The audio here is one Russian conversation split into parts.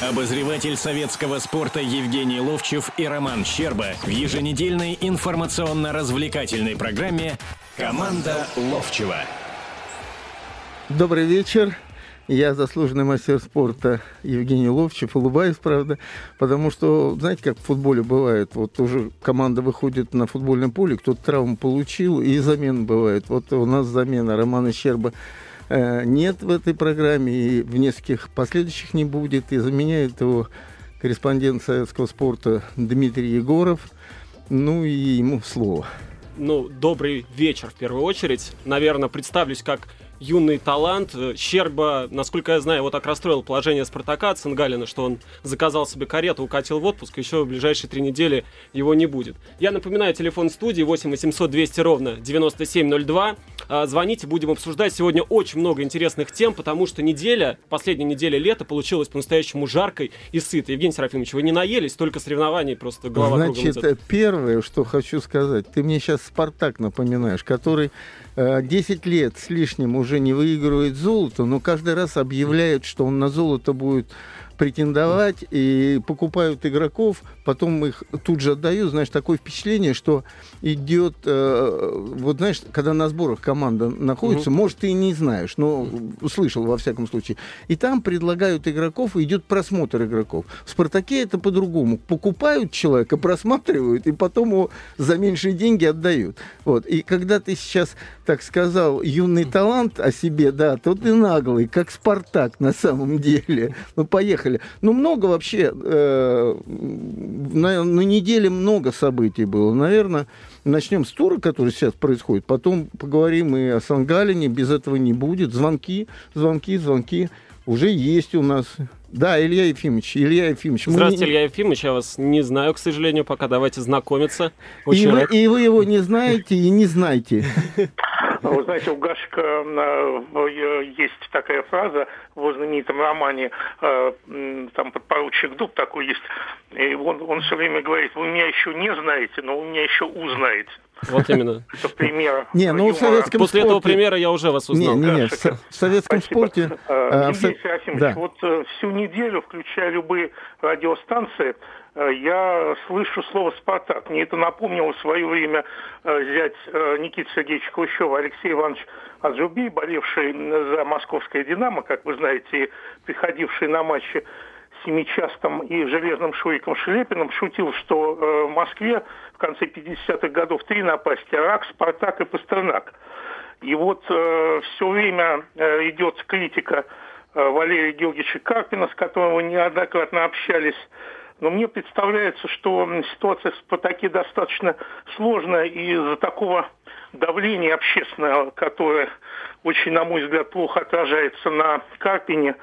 Обозреватель советского спорта Евгений Ловчев и Роман Щерба в еженедельной информационно-развлекательной программе «Команда Ловчева». Добрый вечер. Я заслуженный мастер спорта Евгений Ловчев. Улыбаюсь, правда, потому что, знаете, как в футболе бывает, вот уже команда выходит на футбольное поле, кто-то травму получил, и замена бывает. Вот у нас замена Романа Щерба нет в этой программе, и в нескольких последующих не будет, и заменяет его корреспондент советского спорта Дмитрий Егоров. Ну и ему слово. Ну, добрый вечер в первую очередь. Наверное, представлюсь как юный талант. Щерба, насколько я знаю, его так расстроил положение Спартака Цингалина, что он заказал себе карету, укатил в отпуск, еще в ближайшие три недели его не будет. Я напоминаю, телефон студии 8 800 200 ровно 9702. А, звоните, будем обсуждать. Сегодня очень много интересных тем, потому что неделя, последняя неделя лета получилась по-настоящему жаркой и сытой. Евгений Серафимович, вы не наелись, только соревнований, просто голова Значит, кругом первое, что хочу сказать, ты мне сейчас Спартак напоминаешь, который 10 э, лет с лишним уже не выигрывает золото, но каждый раз объявляет, что он на золото будет претендовать и покупают игроков, потом их тут же отдают. Знаешь, такое впечатление, что идет, э, вот знаешь, когда на сборах команда находится, угу. может, ты и не знаешь, но услышал во всяком случае. И там предлагают игроков, и идет просмотр игроков. В «Спартаке» это по-другому. Покупают человека, просматривают, и потом его за меньшие деньги отдают. Вот. И когда ты сейчас, так сказал, юный талант о себе, да, то ты наглый, как «Спартак» на самом деле. Ну, поехали поехали. Ну, много вообще, э, на, на неделе много событий было. Наверное, начнем с тура, который сейчас происходит, потом поговорим и о Сангалине, без этого не будет. Звонки, звонки, звонки уже есть у нас. Да, Илья Ефимович, Илья Ефимович. Здравствуйте, мы... Илья Ефимович, я вас не знаю, к сожалению, пока давайте знакомиться. и, вы, и вы его не знаете и не знаете. Вы знаете, у Гашика э, есть такая фраза в знаменитом романе, э, там подпоручик Дуб такой есть, и он, он все время говорит, вы меня еще не знаете, но вы меня еще узнаете. Вот именно. Это пример. Не, ну в советском После этого примера я уже вас узнал. Не, не, не, в советском спорте... Э, Евгений Серафимович, вот всю неделю, включая любые радиостанции, я слышу слово «Спартак». Мне это напомнило в свое время э, взять э, Никита Сергеевич Хрущева, Алексей Иванович Аджуби, болевший за московское «Динамо», как вы знаете, приходивший на матчи с семичастым и железным Шуриком Шелепиным, шутил, что в Москве в конце 50-х годов три напасти – Рак, Спартак и Пастернак. И вот э, все время э, идет критика э, Валерия Георгиевича Карпина, с которым вы неоднократно общались, но мне представляется, что ситуация в «Спартаке» достаточно сложная из-за такого давления общественного, которое очень, на мой взгляд, плохо отражается на Карпине,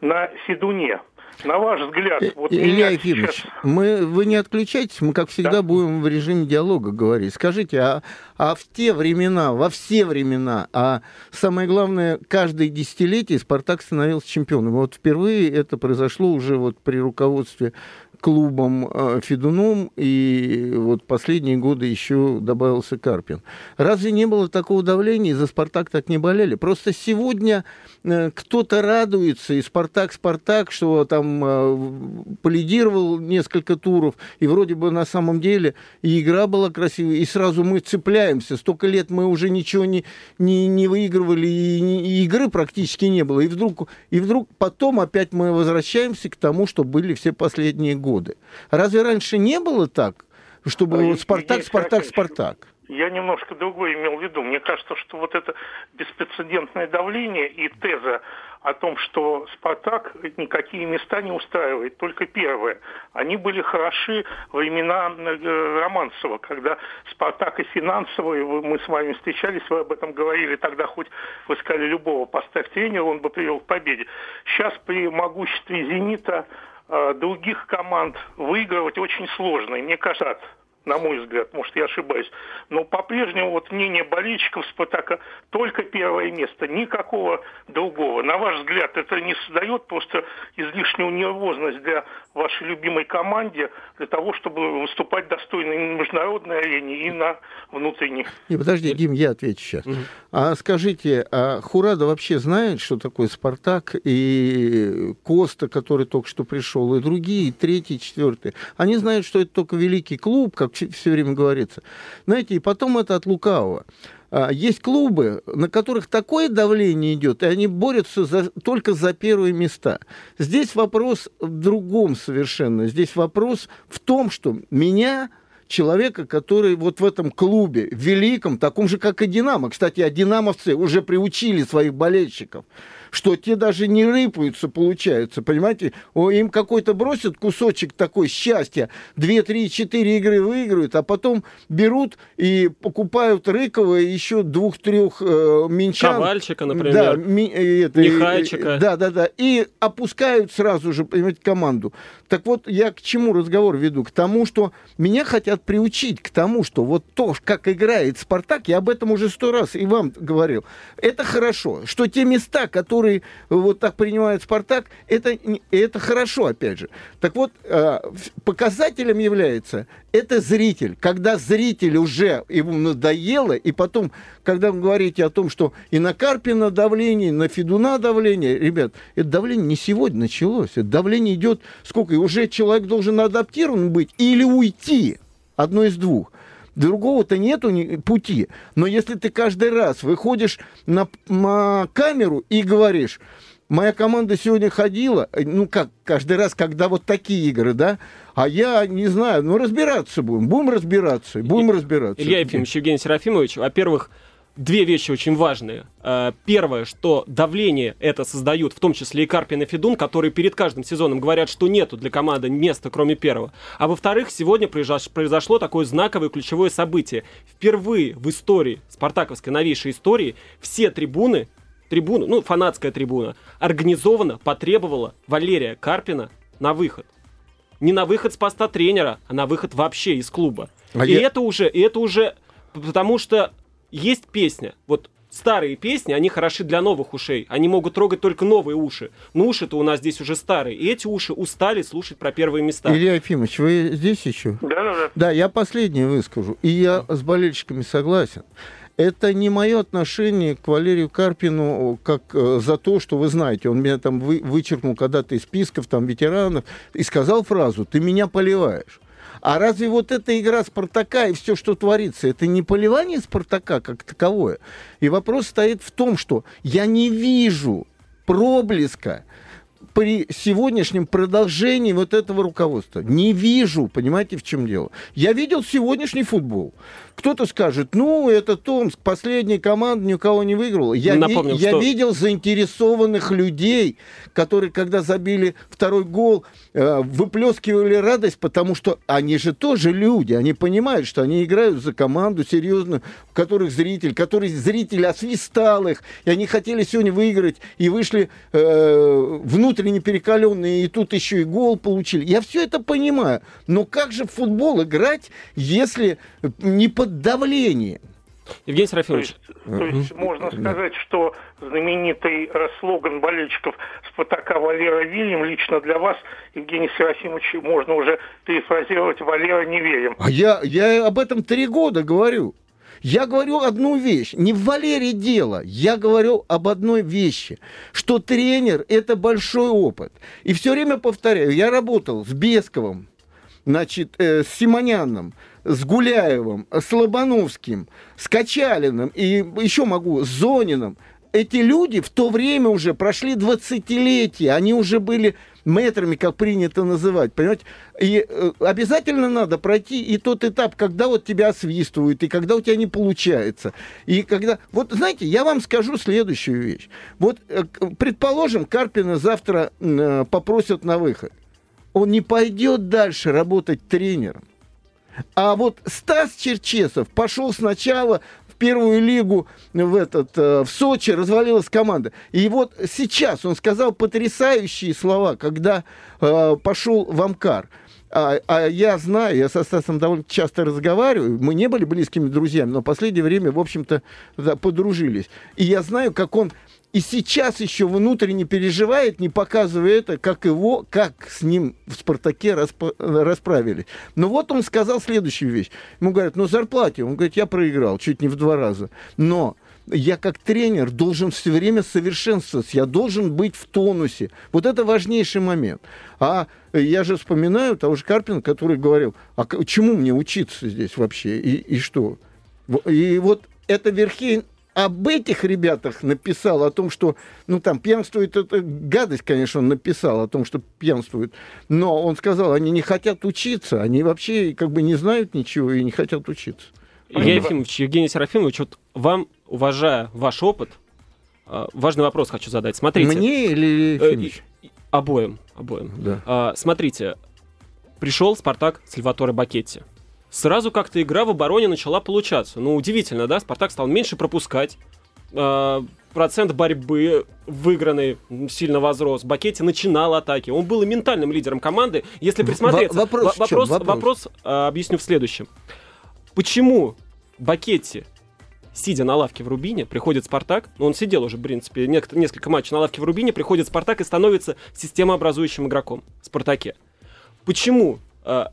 на Федуне. На ваш взгляд, э, вот Илья Ефимович, сейчас... мы, вы не отключайтесь, мы, как всегда, да? будем в режиме диалога говорить. Скажите, а, а в те времена, во все времена, а самое главное, каждое десятилетие Спартак становился чемпионом. Вот впервые это произошло уже вот при руководстве клубом э, Федуном, и вот последние годы еще добавился Карпин. Разве не было такого давления, и за «Спартак» так не болели? Просто сегодня э, кто-то радуется, и «Спартак», «Спартак», что там э, полидировал несколько туров, и вроде бы на самом деле и игра была красивая, и сразу мы цепляемся. Столько лет мы уже ничего не, не, не выигрывали, и, и игры практически не было. И вдруг, и вдруг потом опять мы возвращаемся к тому, что были все последние годы. Разве раньше не было так, чтобы вот Спартак, Спартак, Спартак? Я немножко другое имел в виду. Мне кажется, что вот это беспрецедентное давление и теза о том, что «Спартак» никакие места не устраивает, только первое. Они были хороши во времена э, Романцева, когда «Спартак» и финансово, и мы с вами встречались, вы об этом говорили, тогда хоть вы сказали любого, поставь тренера, он бы привел к победе. Сейчас при могуществе «Зенита» Э, других команд выигрывать очень сложно. И мне кажется, на мой взгляд, может, я ошибаюсь. Но по-прежнему вот мнение болельщиков Спартака только первое место, никакого другого. На ваш взгляд, это не создает просто излишнюю нервозность для вашей любимой команде, для того, чтобы выступать достойно и на международной арене, и на внутренней? Не, подожди, Дим, я отвечу сейчас. Угу. А скажите, а Хурада вообще знает, что такое Спартак и Коста, который только что пришел, и другие, и третий, четвертый? Они знают, что это только великий клуб, как все время говорится. Знаете, и потом это от лукавого. А, есть клубы, на которых такое давление идет, и они борются за, только за первые места. Здесь вопрос в другом совершенно. Здесь вопрос в том, что меня человека, который вот в этом клубе, великом, таком же, как и «Динамо». Кстати, а «Динамовцы» уже приучили своих болельщиков что те даже не рыпаются, получается, понимаете? Им какой-то бросят кусочек такой счастья, 2, 3, 4 игры выиграют, а потом берут и покупают Рыкова еще двух-трех э, минчан. Ковальчика, например. Да, ми, это, Михайчика. Да, да, да. И опускают сразу же, понимаете, команду. Так вот, я к чему разговор веду? К тому, что меня хотят приучить к тому, что вот то, как играет Спартак, я об этом уже сто раз и вам говорил, это хорошо, что те места, которые которые вот так принимает Спартак, это, это хорошо, опять же. Так вот, э, показателем является это зритель. Когда зритель уже ему надоело, и потом, когда вы говорите о том, что и на Карпина давление, и на Федуна давление, ребят, это давление не сегодня началось. Это давление идет сколько? И уже человек должен адаптирован быть или уйти. Одно из двух. Другого-то нету пути. Но если ты каждый раз выходишь на, на камеру и говоришь, моя команда сегодня ходила, э, ну как, каждый раз, когда вот такие игры, да, а я не знаю, ну разбираться будем, будем разбираться, будем разбираться. Илья Ефимович, Евгений Серафимович, во-первых, две вещи очень важные. Э, первое, что давление это создают, в том числе и Карпин и Федун, которые перед каждым сезоном говорят, что нету для команды места, кроме первого. А во-вторых, сегодня произошло такое знаковое ключевое событие. Впервые в истории, спартаковской новейшей истории, все трибуны, трибуны, ну, фанатская трибуна, организованно потребовала Валерия Карпина на выход. Не на выход с поста тренера, а на выход вообще из клуба. А и я... это уже, и это уже потому что есть песня, вот старые песни, они хороши для новых ушей. Они могут трогать только новые уши. Но уши-то у нас здесь уже старые. И эти уши устали слушать про первые места. Илья Ефимович, вы здесь еще? Да, да, да. Да, я последнее выскажу. И я с болельщиками согласен. Это не мое отношение к Валерию Карпину как э, за то, что вы знаете, он меня там вы, вычеркнул когда-то из списков там ветеранов и сказал фразу «ты меня поливаешь». А разве вот эта игра Спартака и все, что творится, это не поливание Спартака как таковое? И вопрос стоит в том, что я не вижу проблеска при сегодняшнем продолжении вот этого руководства. Не вижу, понимаете, в чем дело. Я видел сегодняшний футбол. Кто-то скажет, ну, это Томск, последняя команда ни у кого не выиграла. Я, Напомним, я что... видел заинтересованных людей, которые, когда забили второй гол, э, выплескивали радость, потому что они же тоже люди, они понимают, что они играют за команду серьезную, в которых зритель, который зритель освистал их, и они хотели сегодня выиграть, и вышли э, внутренне перекаленные, и тут еще и гол получили. Я все это понимаю, но как же в футбол играть, если не под под давлением. Евгений Серафимович. То есть, то есть можно сказать, что знаменитый слоган болельщиков Спартака Валера верим лично для вас, Евгений Серафимович, можно уже перефразировать Валера не верим. А я, я об этом три года говорю. Я говорю одну вещь. Не в Валере дело. Я говорю об одной вещи. Что тренер – это большой опыт. И все время повторяю. Я работал с Бесковым, значит, э, с Симоняном, с Гуляевым, с Лобановским, с Качалиным и еще могу, с Зониным. Эти люди в то время уже прошли 20-летия, они уже были метрами, как принято называть, понимаете? И э, обязательно надо пройти и тот этап, когда вот тебя освистывают, и когда у тебя не получается. И когда... Вот, знаете, я вам скажу следующую вещь. Вот, э, предположим, Карпина завтра э, попросят на выход. Он не пойдет дальше работать тренером. А вот Стас Черчесов пошел сначала в первую лигу в, этот, э, в Сочи, развалилась команда. И вот сейчас он сказал потрясающие слова, когда э, пошел в Амкар. а, а я знаю, я со Стасом довольно часто разговариваю, мы не были близкими друзьями, но в последнее время, в общем-то, да, подружились. И я знаю, как он и сейчас еще внутренне переживает, не показывая это, как его, как с ним в «Спартаке» расп... расправились. Но вот он сказал следующую вещь. Ему говорят, ну зарплате. Он говорит, я проиграл чуть не в два раза. Но я как тренер должен все время совершенствоваться, я должен быть в тонусе. Вот это важнейший момент. А я же вспоминаю того же Карпина, который говорил, а чему мне учиться здесь вообще и, и что? И вот это Верхейн об этих ребятах написал, о том, что, ну, там, пьянствует, это гадость, конечно, он написал о том, что пьянствуют, но он сказал, они не хотят учиться, они вообще как бы не знают ничего и не хотят учиться. Илья Ефимович, Евгений Серафимович, вот вам, уважая ваш опыт, а, важный вопрос хочу задать. Смотрите. Мне или э, Ефимович? Обоим, обоим. Да. А, смотрите, пришел Спартак Сальваторе Бакетти сразу как-то игра в обороне начала получаться. Ну, удивительно, да? Спартак стал меньше пропускать. Э, процент борьбы выигранный сильно возрос. Бакетти начинал атаки. Он был и ментальным лидером команды. Если присмотреться... Вопрос, в вопрос, вопрос, вопрос э, объясню в следующем. Почему Бакетти сидя на лавке в Рубине, приходит Спартак, ну он сидел уже, в принципе, несколько матчей на лавке в Рубине, приходит Спартак и становится системообразующим игроком в Спартаке. Почему э,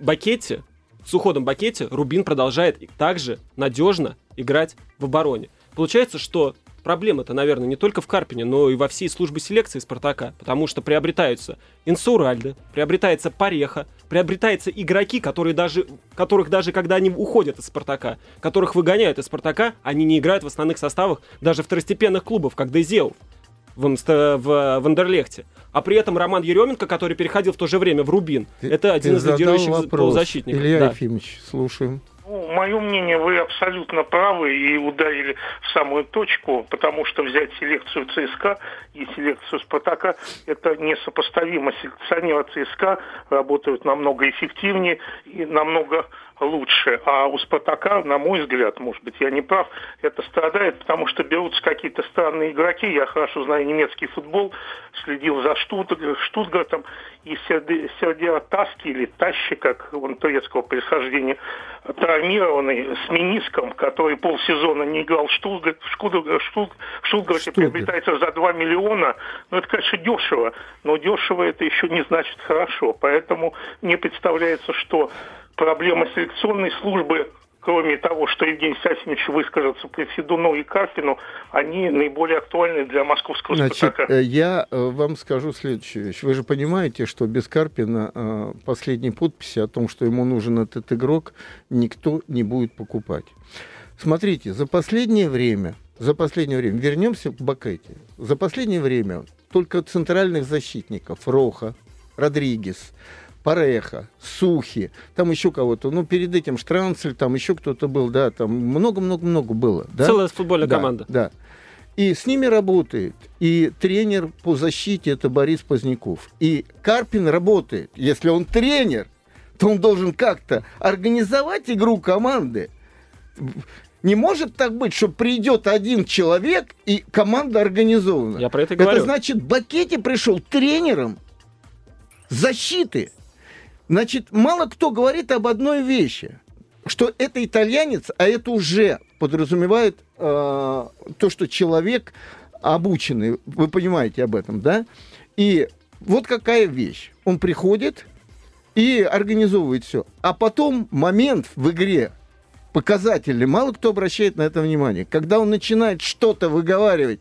Бакете, с уходом Бакете, Рубин продолжает также надежно играть в обороне. Получается, что проблема-то, наверное, не только в Карпине, но и во всей службе селекции Спартака, потому что приобретаются Инсуральды, приобретается Пареха, приобретаются игроки, которые даже, которых даже когда они уходят из Спартака, которых выгоняют из Спартака, они не играют в основных составах даже второстепенных клубов, как Дезеев в, в, в Андерлехте. А при этом Роман Еременко, который переходил в то же время в Рубин, ты, это один из лидирующих вопрос. полузащитников. Илья да. Ефимович, слушаем. Ну, мое мнение, вы абсолютно правы и ударили в самую точку, потому что взять селекцию ЦСКА и селекцию Спартака – это несопоставимо. Селекционеры ЦСКА работают намного эффективнее и намного лучше. А у Спартака, на мой взгляд, может быть, я не прав, это страдает, потому что берутся какие-то странные игроки. Я хорошо знаю немецкий футбол, следил за Штутгартом, и Сердера Таски или Тащи, как он турецкого происхождения, травмированный с мениском, который полсезона не играл в Штутгарте, Штутгарте приобретается за 2 миллиона. Ну, это, конечно, дешево, но дешево это еще не значит хорошо. Поэтому мне представляется, что проблема селекционной службы кроме того, что Евгений Сасинович выскажется по Федуну и Карпину, они наиболее актуальны для московского Значит, «Спартака». Э, я э, вам скажу следующую вещь. Вы же понимаете, что без Карпина э, последней подписи о том, что ему нужен этот игрок, никто не будет покупать. Смотрите, за последнее время, за последнее время, вернемся к Бакете, за последнее время только центральных защитников Роха, Родригес, Пареха, Сухи, там еще кого-то, ну, перед этим Штранцель, там еще кто-то был, да, там много-много-много было. Да? Целая футбольная да, команда. Да. И с ними работает. И тренер по защите это Борис Поздняков. И Карпин работает. Если он тренер, то он должен как-то организовать игру команды. Не может так быть, что придет один человек и команда организована. Я про это говорю. Это значит, Бакетти пришел тренером защиты. Значит, мало кто говорит об одной вещи, что это итальянец, а это уже подразумевает э, то, что человек обученный, вы понимаете об этом, да? И вот какая вещь. Он приходит и организовывает все. А потом момент в игре, показательный, мало кто обращает на это внимание. Когда он начинает что-то выговаривать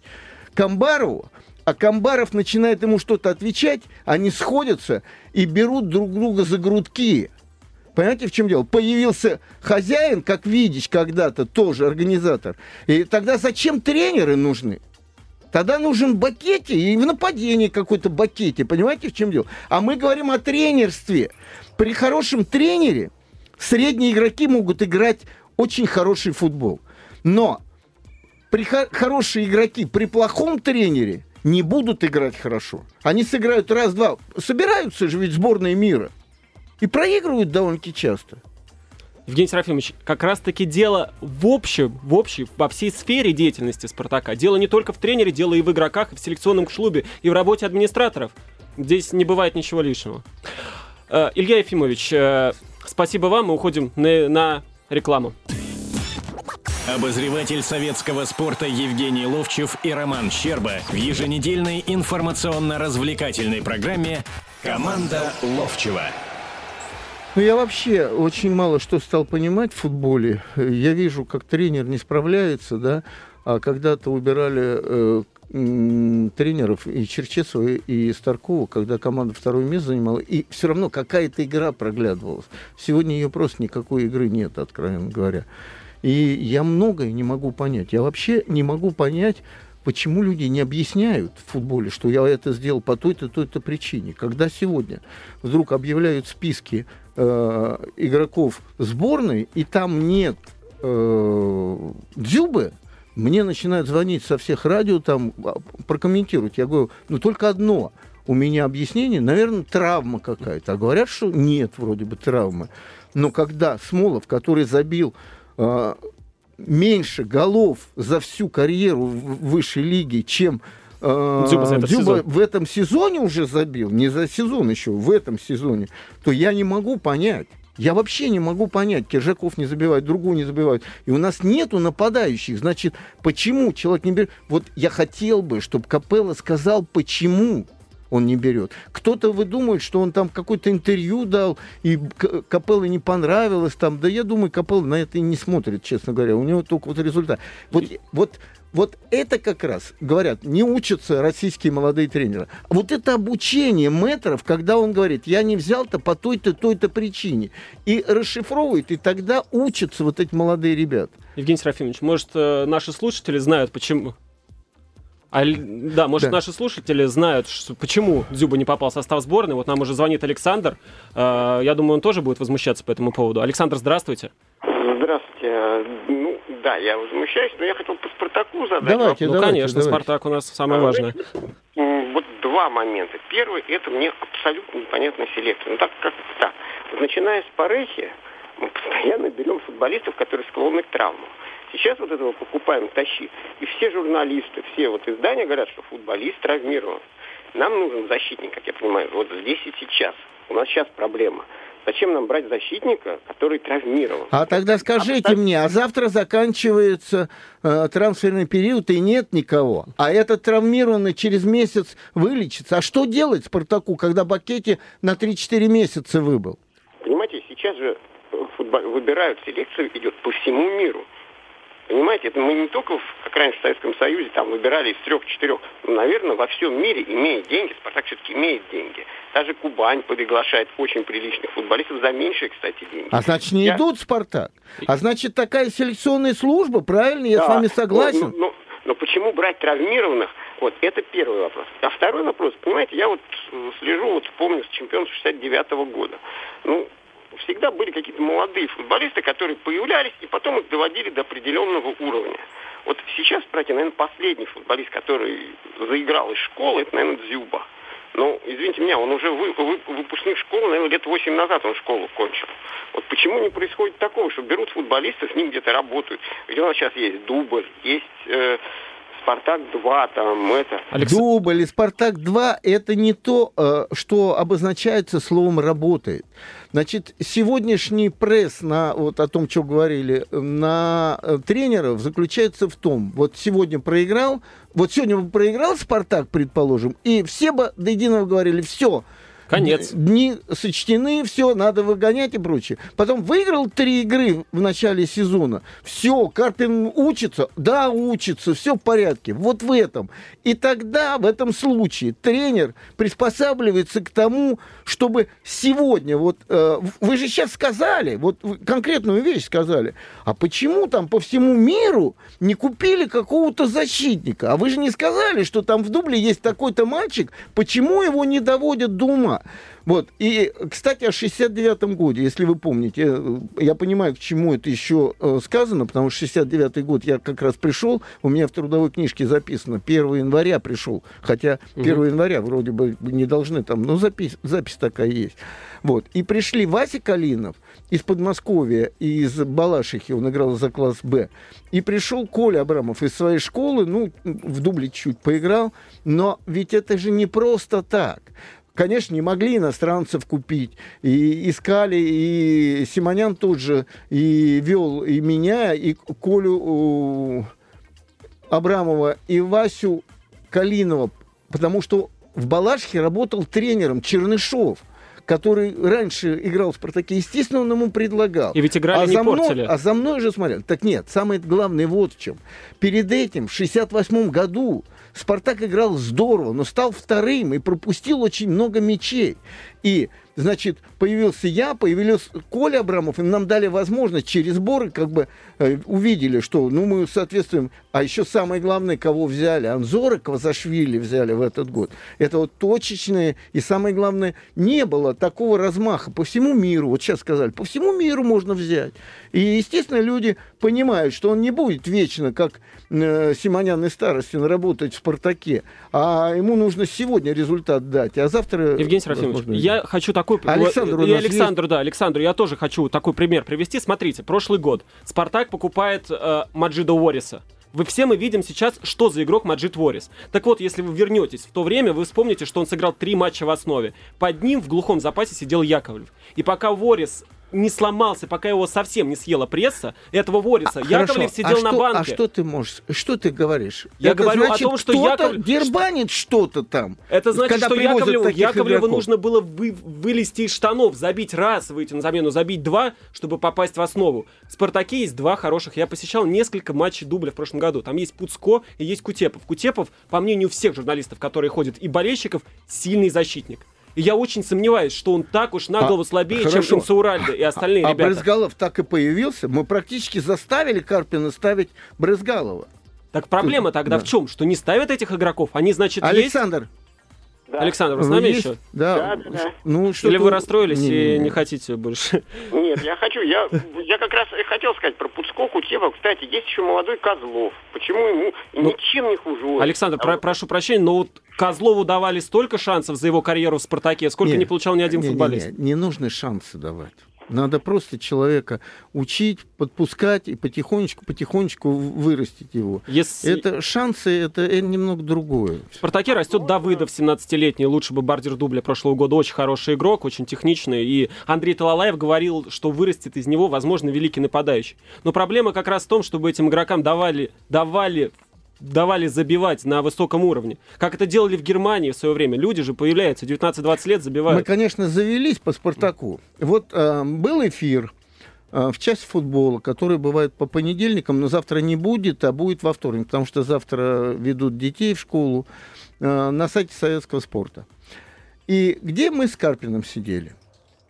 Камбарову, а Камбаров начинает ему что-то отвечать, они сходятся и берут друг друга за грудки. Понимаете, в чем дело? Появился хозяин, как видишь, когда-то, тоже организатор. И тогда зачем тренеры нужны? Тогда нужен бакете и в нападении какой-то бакете. Понимаете, в чем дело? А мы говорим о тренерстве. При хорошем тренере средние игроки могут играть очень хороший футбол. Но при хо- хорошие игроки при плохом тренере не будут играть хорошо. Они сыграют раз-два. Собираются же ведь сборные мира. И проигрывают довольно-таки часто. Евгений Серафимович, как раз-таки дело в общем, в общем, во всей сфере деятельности Спартака. Дело не только в тренере, дело и в игроках, и в селекционном клубе, и в работе администраторов. Здесь не бывает ничего лишнего. Э, Илья Ефимович, э, спасибо вам. Мы уходим на, на рекламу. Обозреватель советского спорта Евгений Ловчев и Роман Щерба в еженедельной информационно-развлекательной программе «Команда Ловчева». Ну, я вообще очень мало что стал понимать в футболе. Я вижу, как тренер не справляется, да, а когда-то убирали э, тренеров и Черчесова, и Старкова, когда команда второе место занимала, и все равно какая-то игра проглядывалась. Сегодня ее просто никакой игры нет, откровенно говоря. И я многое не могу понять. Я вообще не могу понять, почему люди не объясняют в футболе, что я это сделал по той-то, той-то причине. Когда сегодня вдруг объявляют списки э, игроков сборной, и там нет э, Дзюбы, мне начинают звонить со всех радио, там, а, прокомментировать. Я говорю, ну только одно у меня объяснение, наверное, травма какая-то. А говорят, что нет вроде бы травмы. Но когда Смолов, который забил меньше голов за всю карьеру в высшей лиге, чем э, Дзюба, за этот Дзюба в этом сезоне уже забил, не за сезон еще, в этом сезоне, то я не могу понять. Я вообще не могу понять, Киржаков не забивает, другую не забивает. И у нас нету нападающих. Значит, почему человек не берет? Вот я хотел бы, чтобы Капелла сказал, почему он не берет. Кто-то выдумывает, что он там какое-то интервью дал, и Капелло не понравилось там. Да я думаю, Капелло на это и не смотрит, честно говоря. У него только вот результат. Вот, вот вот это как раз, говорят, не учатся российские молодые тренеры. Вот это обучение метров, когда он говорит, я не взял-то по той-то, той-то причине. И расшифровывает, и тогда учатся вот эти молодые ребята. Евгений Серафимович, может, э, наши слушатели знают, почему, а, да, может, да. наши слушатели знают, что, почему Дзюба не попал в состав сборной. Вот нам уже звонит Александр. Э, я думаю, он тоже будет возмущаться по этому поводу. Александр, здравствуйте. Здравствуйте. Ну, да, я возмущаюсь, но я хотел по Спартаку задать. Давайте, ну, давайте, конечно, давайте. Спартак у нас самое важное. Вот два момента. Первый, это мне абсолютно непонятная селекция. Ну, так как так. Начиная с Парехи, мы постоянно берем футболистов, которые склонны к травмам. Сейчас вот этого покупаем, тащи. И все журналисты, все вот издания говорят, что футболист травмирован. Нам нужен защитник, как я понимаю, вот здесь и сейчас. У нас сейчас проблема. Зачем нам брать защитника, который травмирован? А тогда скажите а, мне, а завтра заканчивается э, трансферный период и нет никого, а этот травмированный через месяц вылечится. А что делать Спартаку, когда Бакетти на 3-4 месяца выбыл? Понимаете, сейчас же футбол, выбирают селекцию, идет по всему миру. Понимаете, это мы не только, как раньше в Советском Союзе, там выбирали из трех-четырех. Ну, наверное, во всем мире имеет деньги, Спартак все-таки имеет деньги. Даже Кубань приглашает очень приличных футболистов за меньшие, кстати, деньги. А значит, не Я... идут Спартак? А значит, такая селекционная служба, правильно? Я да. с вами согласен. Но, но, но почему брать травмированных? Вот, это первый вопрос. А второй вопрос, понимаете, я вот слежу, вот помню, с чемпиона 69 -го года. Ну, всегда были какие-то молодые футболисты, которые появлялись и потом их доводили до определенного уровня. Вот сейчас, братья, наверное, последний футболист, который заиграл из школы, это, наверное, Дзюба. Ну, извините меня, он уже вы, вы, выпускник школы, наверное, лет 8 назад он школу кончил. Вот почему не происходит такого, что берут футболистов, с ним где-то работают. Где у нас сейчас есть Дубль, есть э, Спартак-2, там это. Алекс... Дубль и Спартак-2 это не то, э, что обозначается словом «работает». Значит, сегодняшний пресс на вот о том, что говорили, на э, тренеров заключается в том, вот сегодня проиграл, вот сегодня проиграл Спартак, предположим, и все бы до единого говорили, все, Конец. Дни сочтены, все, надо выгонять и прочее. Потом выиграл три игры в начале сезона. Все, Карпин учится, да, учится, все в порядке. Вот в этом. И тогда, в этом случае, тренер приспосабливается к тому, чтобы сегодня, вот э, вы же сейчас сказали, вот конкретную вещь сказали, а почему там по всему миру не купили какого-то защитника? А вы же не сказали, что там в дубле есть такой-то мальчик, почему его не доводят до ума? Вот. И, кстати, о 69-м годе, если вы помните, э, я понимаю, к чему это еще э, сказано, потому что 69-й год я как раз пришел, у меня в трудовой книжке записано, 1 января пришел, хотя 1 угу. января вроде бы не должны там, но запись, запись такая есть. Вот. И пришли Вася Калинов из Подмосковья, из Балашихи, он играл за класс Б, и пришел Коля Абрамов из своей школы, ну, в дубле чуть поиграл, но ведь это же не просто так конечно, не могли иностранцев купить. И искали, и Симонян тут же и вел и меня, и Колю Абрамова, и Васю Калинова, потому что в Балашхе работал тренером Чернышов который раньше играл в «Спартаке», естественно, он ему предлагал. И ведь играли а не за мной, портили. А за мной же смотрел. Так нет, самое главное вот в чем. Перед этим, в 68 году, «Спартак» играл здорово, но стал вторым и пропустил очень много мячей. И значит, появился я, появился Коля Абрамов, и нам дали возможность через сборы, как бы э, увидели, что, ну, мы соответствуем. А еще самое главное, кого взяли, Анзора Квазашвили взяли в этот год. Это вот точечные, и самое главное, не было такого размаха по всему миру, вот сейчас сказали, по всему миру можно взять. И, естественно, люди понимают, что он не будет вечно, как э, Симонян и Старостин, работать в «Спартаке», а ему нужно сегодня результат дать, а завтра... Евгений Серафимович, я хочу такой... Александр, и Александр, есть... да, Александр, я тоже хочу такой пример привести. Смотрите, прошлый год «Спартак» покупает э, Маджида Уорриса. Вы все мы видим сейчас, что за игрок Маджид Ворис. Так вот, если вы вернетесь в то время, вы вспомните, что он сыграл три матча в основе. Под ним в глухом запасе сидел Яковлев. И пока Ворис не сломался, пока его совсем не съела пресса, этого Вориса. А, Яковлев хорошо. сидел а на что, банке. А что ты можешь, что ты говоришь? Я Это говорю значит, о том, что Яковлев... дербанит что-то там. Это значит, что Яковлеву, Яковлеву нужно было вы, вылезти из штанов, забить раз, выйти на замену, забить два, чтобы попасть в основу. В «Спартаке» есть два хороших. Я посещал несколько матчей дубля в прошлом году. Там есть Пуцко и есть Кутепов. Кутепов, по мнению всех журналистов, которые ходят, и болельщиков, сильный защитник. И я очень сомневаюсь, что он так уж на голову а, слабее, хорошо. чем Инсауральда и остальные а, ребята. А Брызгалов так и появился. Мы практически заставили Карпина ставить Брызгалова. Так проблема тогда да. в чем? Что не ставят этих игроков? Они, значит, Александр, есть... Да. Александр, вы с нами есть? еще? Да. да, да, да. Ну, что Или вы расстроились не, и не, не хотите больше? Нет, я хочу. Я, я как раз хотел сказать про Пуцко, Кутева. Кстати, есть еще молодой Козлов. Почему ему ну, ничем не хуже? Александр, а про, прошу прощения, но вот Козлову давали столько шансов за его карьеру в «Спартаке», сколько не, не получал ни один не, футболист. Не, не, не нужно шансы давать. Надо просто человека учить, подпускать и потихонечку, потихонечку вырастить его. Если... Это шансы, это немного другое. В «Спартаке» растет Давыдов, 17-летний, лучший бомбардир дубля прошлого года, очень хороший игрок, очень техничный. И Андрей Талалаев говорил, что вырастет из него, возможно, великий нападающий. Но проблема как раз в том, чтобы этим игрокам давали, давали давали забивать на высоком уровне. Как это делали в Германии в свое время. Люди же появляются, 19-20 лет забивают. Мы, конечно, завелись по «Спартаку». Вот э, был эфир э, в части футбола, который бывает по понедельникам, но завтра не будет, а будет во вторник, потому что завтра ведут детей в школу э, на сайте советского спорта. И где мы с Карпином сидели?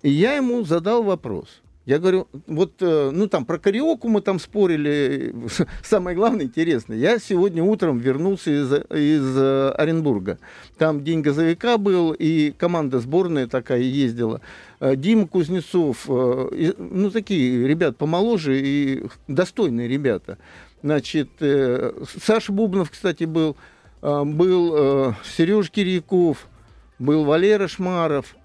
И я ему задал вопрос – я говорю, вот, э, ну там про кариоку мы там спорили. Самое главное, интересное, я сегодня утром вернулся из, из э, Оренбурга. Там день газовика был, и команда сборная такая ездила. Э, Дима Кузнецов, ну такие ребят помоложе и достойные ребята. Значит, Саша Бубнов, кстати, был, был Сереж Кирьяков, был Валера Шмаров,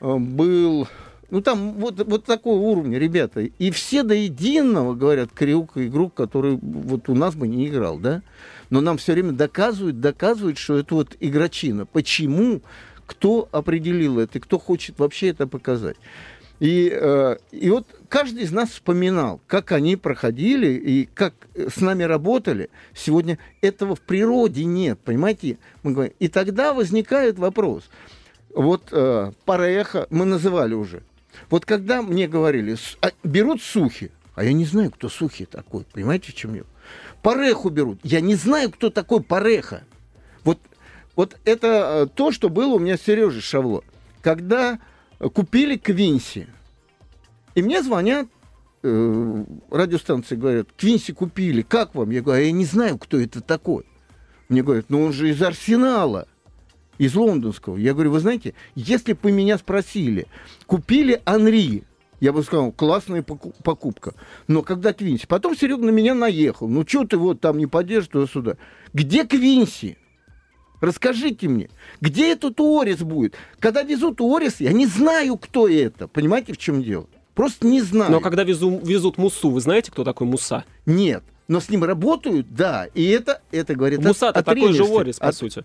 был ну, там вот, вот такого уровня, ребята. И все до единого говорят, Крюк игрок, который вот у нас бы не играл, да? Но нам все время доказывают, доказывают, что это вот игрочина. Почему? Кто определил это? И кто хочет вообще это показать? И, э, и вот каждый из нас вспоминал, как они проходили и как с нами работали. Сегодня этого в природе нет, понимаете? Мы говорим. И тогда возникает вопрос. Вот э, Пареха мы называли уже. Вот когда мне говорили, а, берут сухи, а я не знаю, кто сухи такой, понимаете, чем я? Пареху берут, я не знаю, кто такой Пареха. Вот, вот это э, то, что было у меня с Сережей Шавло. Когда купили Квинси, и мне звонят э, радиостанции, говорят, Квинси купили, как вам? Я говорю, а я не знаю, кто это такой. Мне говорят, ну он же из Арсенала из лондонского. Я говорю, вы знаете, если бы меня спросили, купили Анри, я бы сказал, классная покупка. Но когда Квинси? Потом Серега на меня наехал. Ну, что ты вот там не поддержишь туда-сюда? Где Квинси? Расскажите мне, где этот Уорис будет? Когда везут Уорис, я не знаю, кто это. Понимаете, в чем дело? Просто не знаю. Но когда везу, везут Мусу, вы знаете, кто такой Муса? Нет. Но с ним работают, да. И это, это говорит Муса-то такой же Уорис, по от, сути.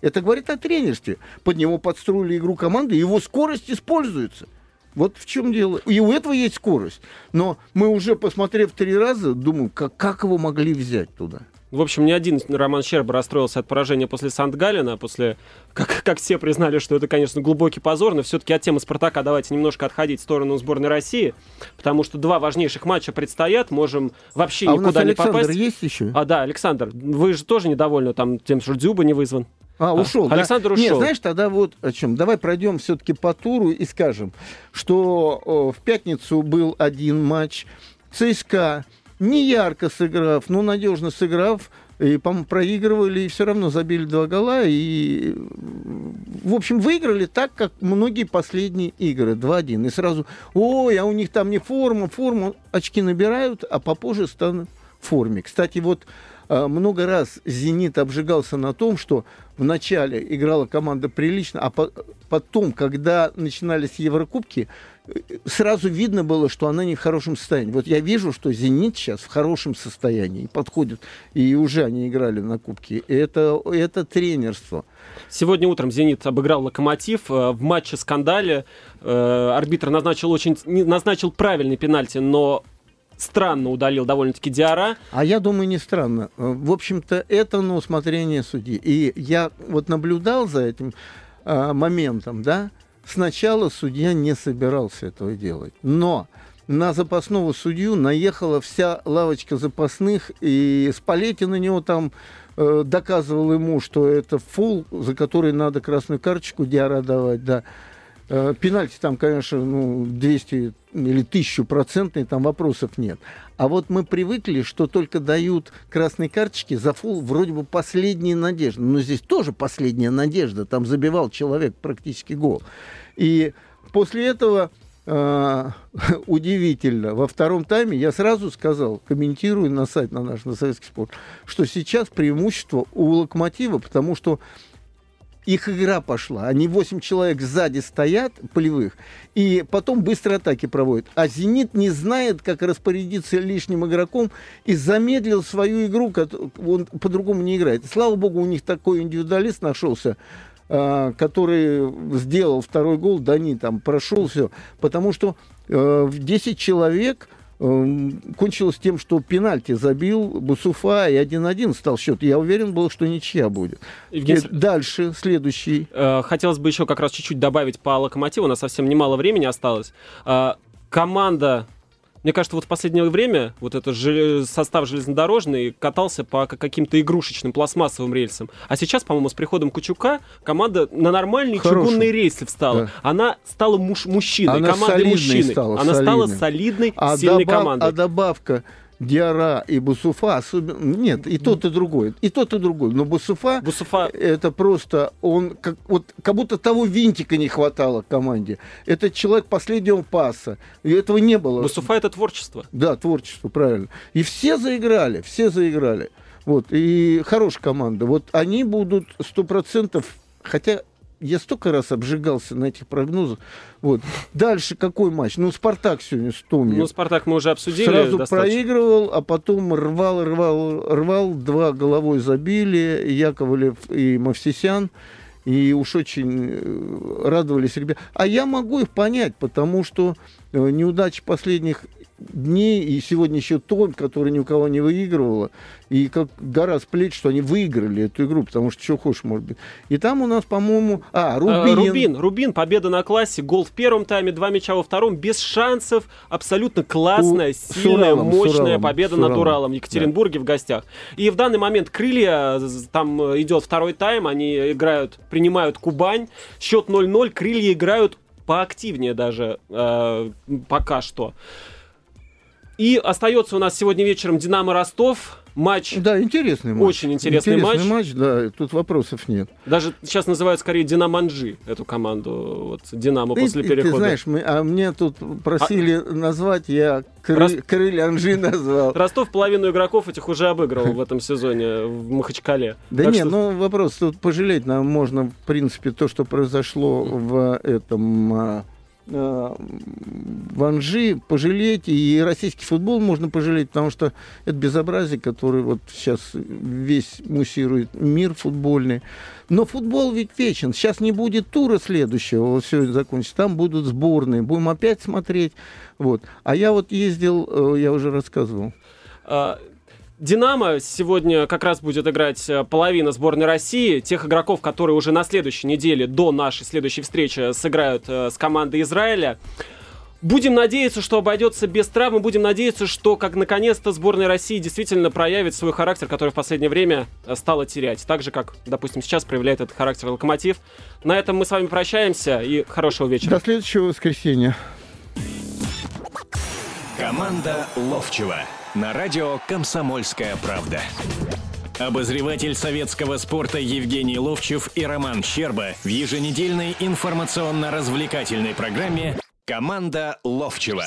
Это говорит о тренерстве. Под него подстроили игру команды, его скорость используется. Вот в чем дело. И у этого есть скорость. Но мы уже, посмотрев три раза, думаем, как, как его могли взять туда. В общем, ни один Роман Щерба расстроился от поражения после Сандгалина, после, как, как все признали, что это, конечно, глубокий позор, но все-таки от темы «Спартака» давайте немножко отходить в сторону сборной России, потому что два важнейших матча предстоят, можем вообще а никуда не попасть. Александр есть еще? А, да, Александр, вы же тоже недовольны там тем, что Дзюба не вызван? А, ушел. А, Александр ушел. Нет, знаешь, тогда вот о чем. Давай пройдем все-таки по туру и скажем, что в пятницу был один матч. ЦСКА не ярко сыграв, но надежно сыграв, и, по проигрывали, и все равно забили два гола. И, в общем, выиграли так, как многие последние игры. 2-1. И сразу, ой, а у них там не форма, форма. Очки набирают, а попозже станут в форме. Кстати, вот много раз «Зенит» обжигался на том, что вначале играла команда прилично, а потом, когда начинались Еврокубки, сразу видно было, что она не в хорошем состоянии. Вот я вижу, что «Зенит» сейчас в хорошем состоянии, подходит, и уже они играли на Кубке. Это, это тренерство. Сегодня утром «Зенит» обыграл «Локомотив». Э, в матче скандале э, арбитр назначил, очень, назначил правильный пенальти, но странно удалил довольно-таки Диара. А я думаю, не странно. В общем-то, это на усмотрение судьи. И я вот наблюдал за этим э, моментом, да, сначала судья не собирался этого делать. Но на запасного судью наехала вся лавочка запасных, и Спалетти на него там э, доказывал ему, что это фул, за который надо красную карточку Диара давать, да. Э, пенальти там, конечно, ну, 200 или 1000 процентный, там вопросов нет. А вот мы привыкли, что только дают красные карточки за фул вроде бы последняя надежда. Но здесь тоже последняя надежда. Там забивал человек практически гол. И после этого э, удивительно, во втором тайме я сразу сказал, комментируя на сайт на наш, на советский спорт, что сейчас преимущество у Локомотива, потому что их игра пошла. Они 8 человек сзади стоят, полевых, и потом быстро атаки проводят. А «Зенит» не знает, как распорядиться лишним игроком и замедлил свою игру, он по-другому не играет. Слава богу, у них такой индивидуалист нашелся, а, который сделал второй гол, да не, там прошел все, потому что э, в 10 человек – кончилось тем, что пенальти забил Бусуфа, и 1-1 стал счет. Я уверен был, что ничья будет. Евгений... Дальше, следующий. Э, хотелось бы еще как раз чуть-чуть добавить по локомотиву. У нас совсем немало времени осталось. Э, команда мне кажется, вот в последнее время вот этот жел... состав железнодорожный катался по каким-то игрушечным пластмассовым рельсам. А сейчас, по-моему, с приходом Кучука команда на нормальные Хороший. чугунные рельсы встала. Да. Она стала муж... мужчиной, Она командой мужчины. Стала, Она солидной. стала солидной, а сильной добав... командой. А добавка Диара и Бусуфа, особенно... Нет, и тот, и другой. И тот, и другой. Но Бусуфа, Бусуфа... это просто... Он как, вот, как будто того винтика не хватало команде. Это человек последнего паса. И этого не было. Бусуфа — это творчество. Да, творчество, правильно. И все заиграли, все заиграли. Вот, и хорошая команда. Вот они будут сто процентов... Хотя я столько раз обжигался на этих прогнозах. Вот. Дальше какой матч? Ну, Спартак сегодня с Томью. Ну, Спартак мы уже обсудили. Сразу достаточно. проигрывал, а потом рвал, рвал, рвал. Два головой забили. Яковлев и Мавсисян. И уж очень э, радовались ребята. А я могу их понять, потому что э, неудачи последних дней, и сегодня еще Том, который ни у кого не выигрывала, и как гора с плеч, что они выиграли эту игру, потому что что хочешь, может быть. И там у нас, по-моему... А, Рубин. А, Рубин, Рубин, победа на классе, гол в первом тайме, два мяча во втором, без шансов, абсолютно классная, у... сильная, Уралом, мощная Уралом, победа над Уралом Екатеринбурге да. в гостях. И в данный момент крылья, там идет второй тайм, они играют, принимают Кубань, счет 0-0, крылья играют поактивнее даже э, пока что. И остается у нас сегодня вечером Динамо Ростов. Матч. Да, интересный матч. Очень интересный, интересный матч. матч. Да, тут вопросов нет. Даже сейчас называют скорее Динаманджи эту команду. Вот Динамо и, после перехода. Ты знаешь, мы, а мне тут просили а... назвать, я кры... Рост... крылья Анжи назвал. Ростов половину игроков этих уже обыгрывал в этом сезоне в Махачкале. Да нет, что... ну вопрос, тут пожалеть нам можно, в принципе, то, что произошло в этом а, Ванжи пожалеть, и российский футбол можно пожалеть, потому что это безобразие, которое вот сейчас весь муссирует мир футбольный. Но футбол ведь вечен. Сейчас не будет тура следующего, вот все это закончится. Там будут сборные. Будем опять смотреть. Вот. А я вот ездил, э, я уже рассказывал. А, Динамо сегодня как раз будет играть э, половина сборной России. Тех игроков, которые уже на следующей неделе, до нашей следующей встречи, сыграют э, с командой Израиля. Будем надеяться, что обойдется без травм. Будем надеяться, что как наконец-то сборная России действительно проявит свой характер, который в последнее время э, стала терять. Так же, как, допустим, сейчас проявляет этот характер локомотив. На этом мы с вами прощаемся и хорошего вечера. До следующего воскресенья. Команда Ловчева на радио «Комсомольская правда». Обозреватель советского спорта Евгений Ловчев и Роман Щерба в еженедельной информационно-развлекательной программе «Команда Ловчева».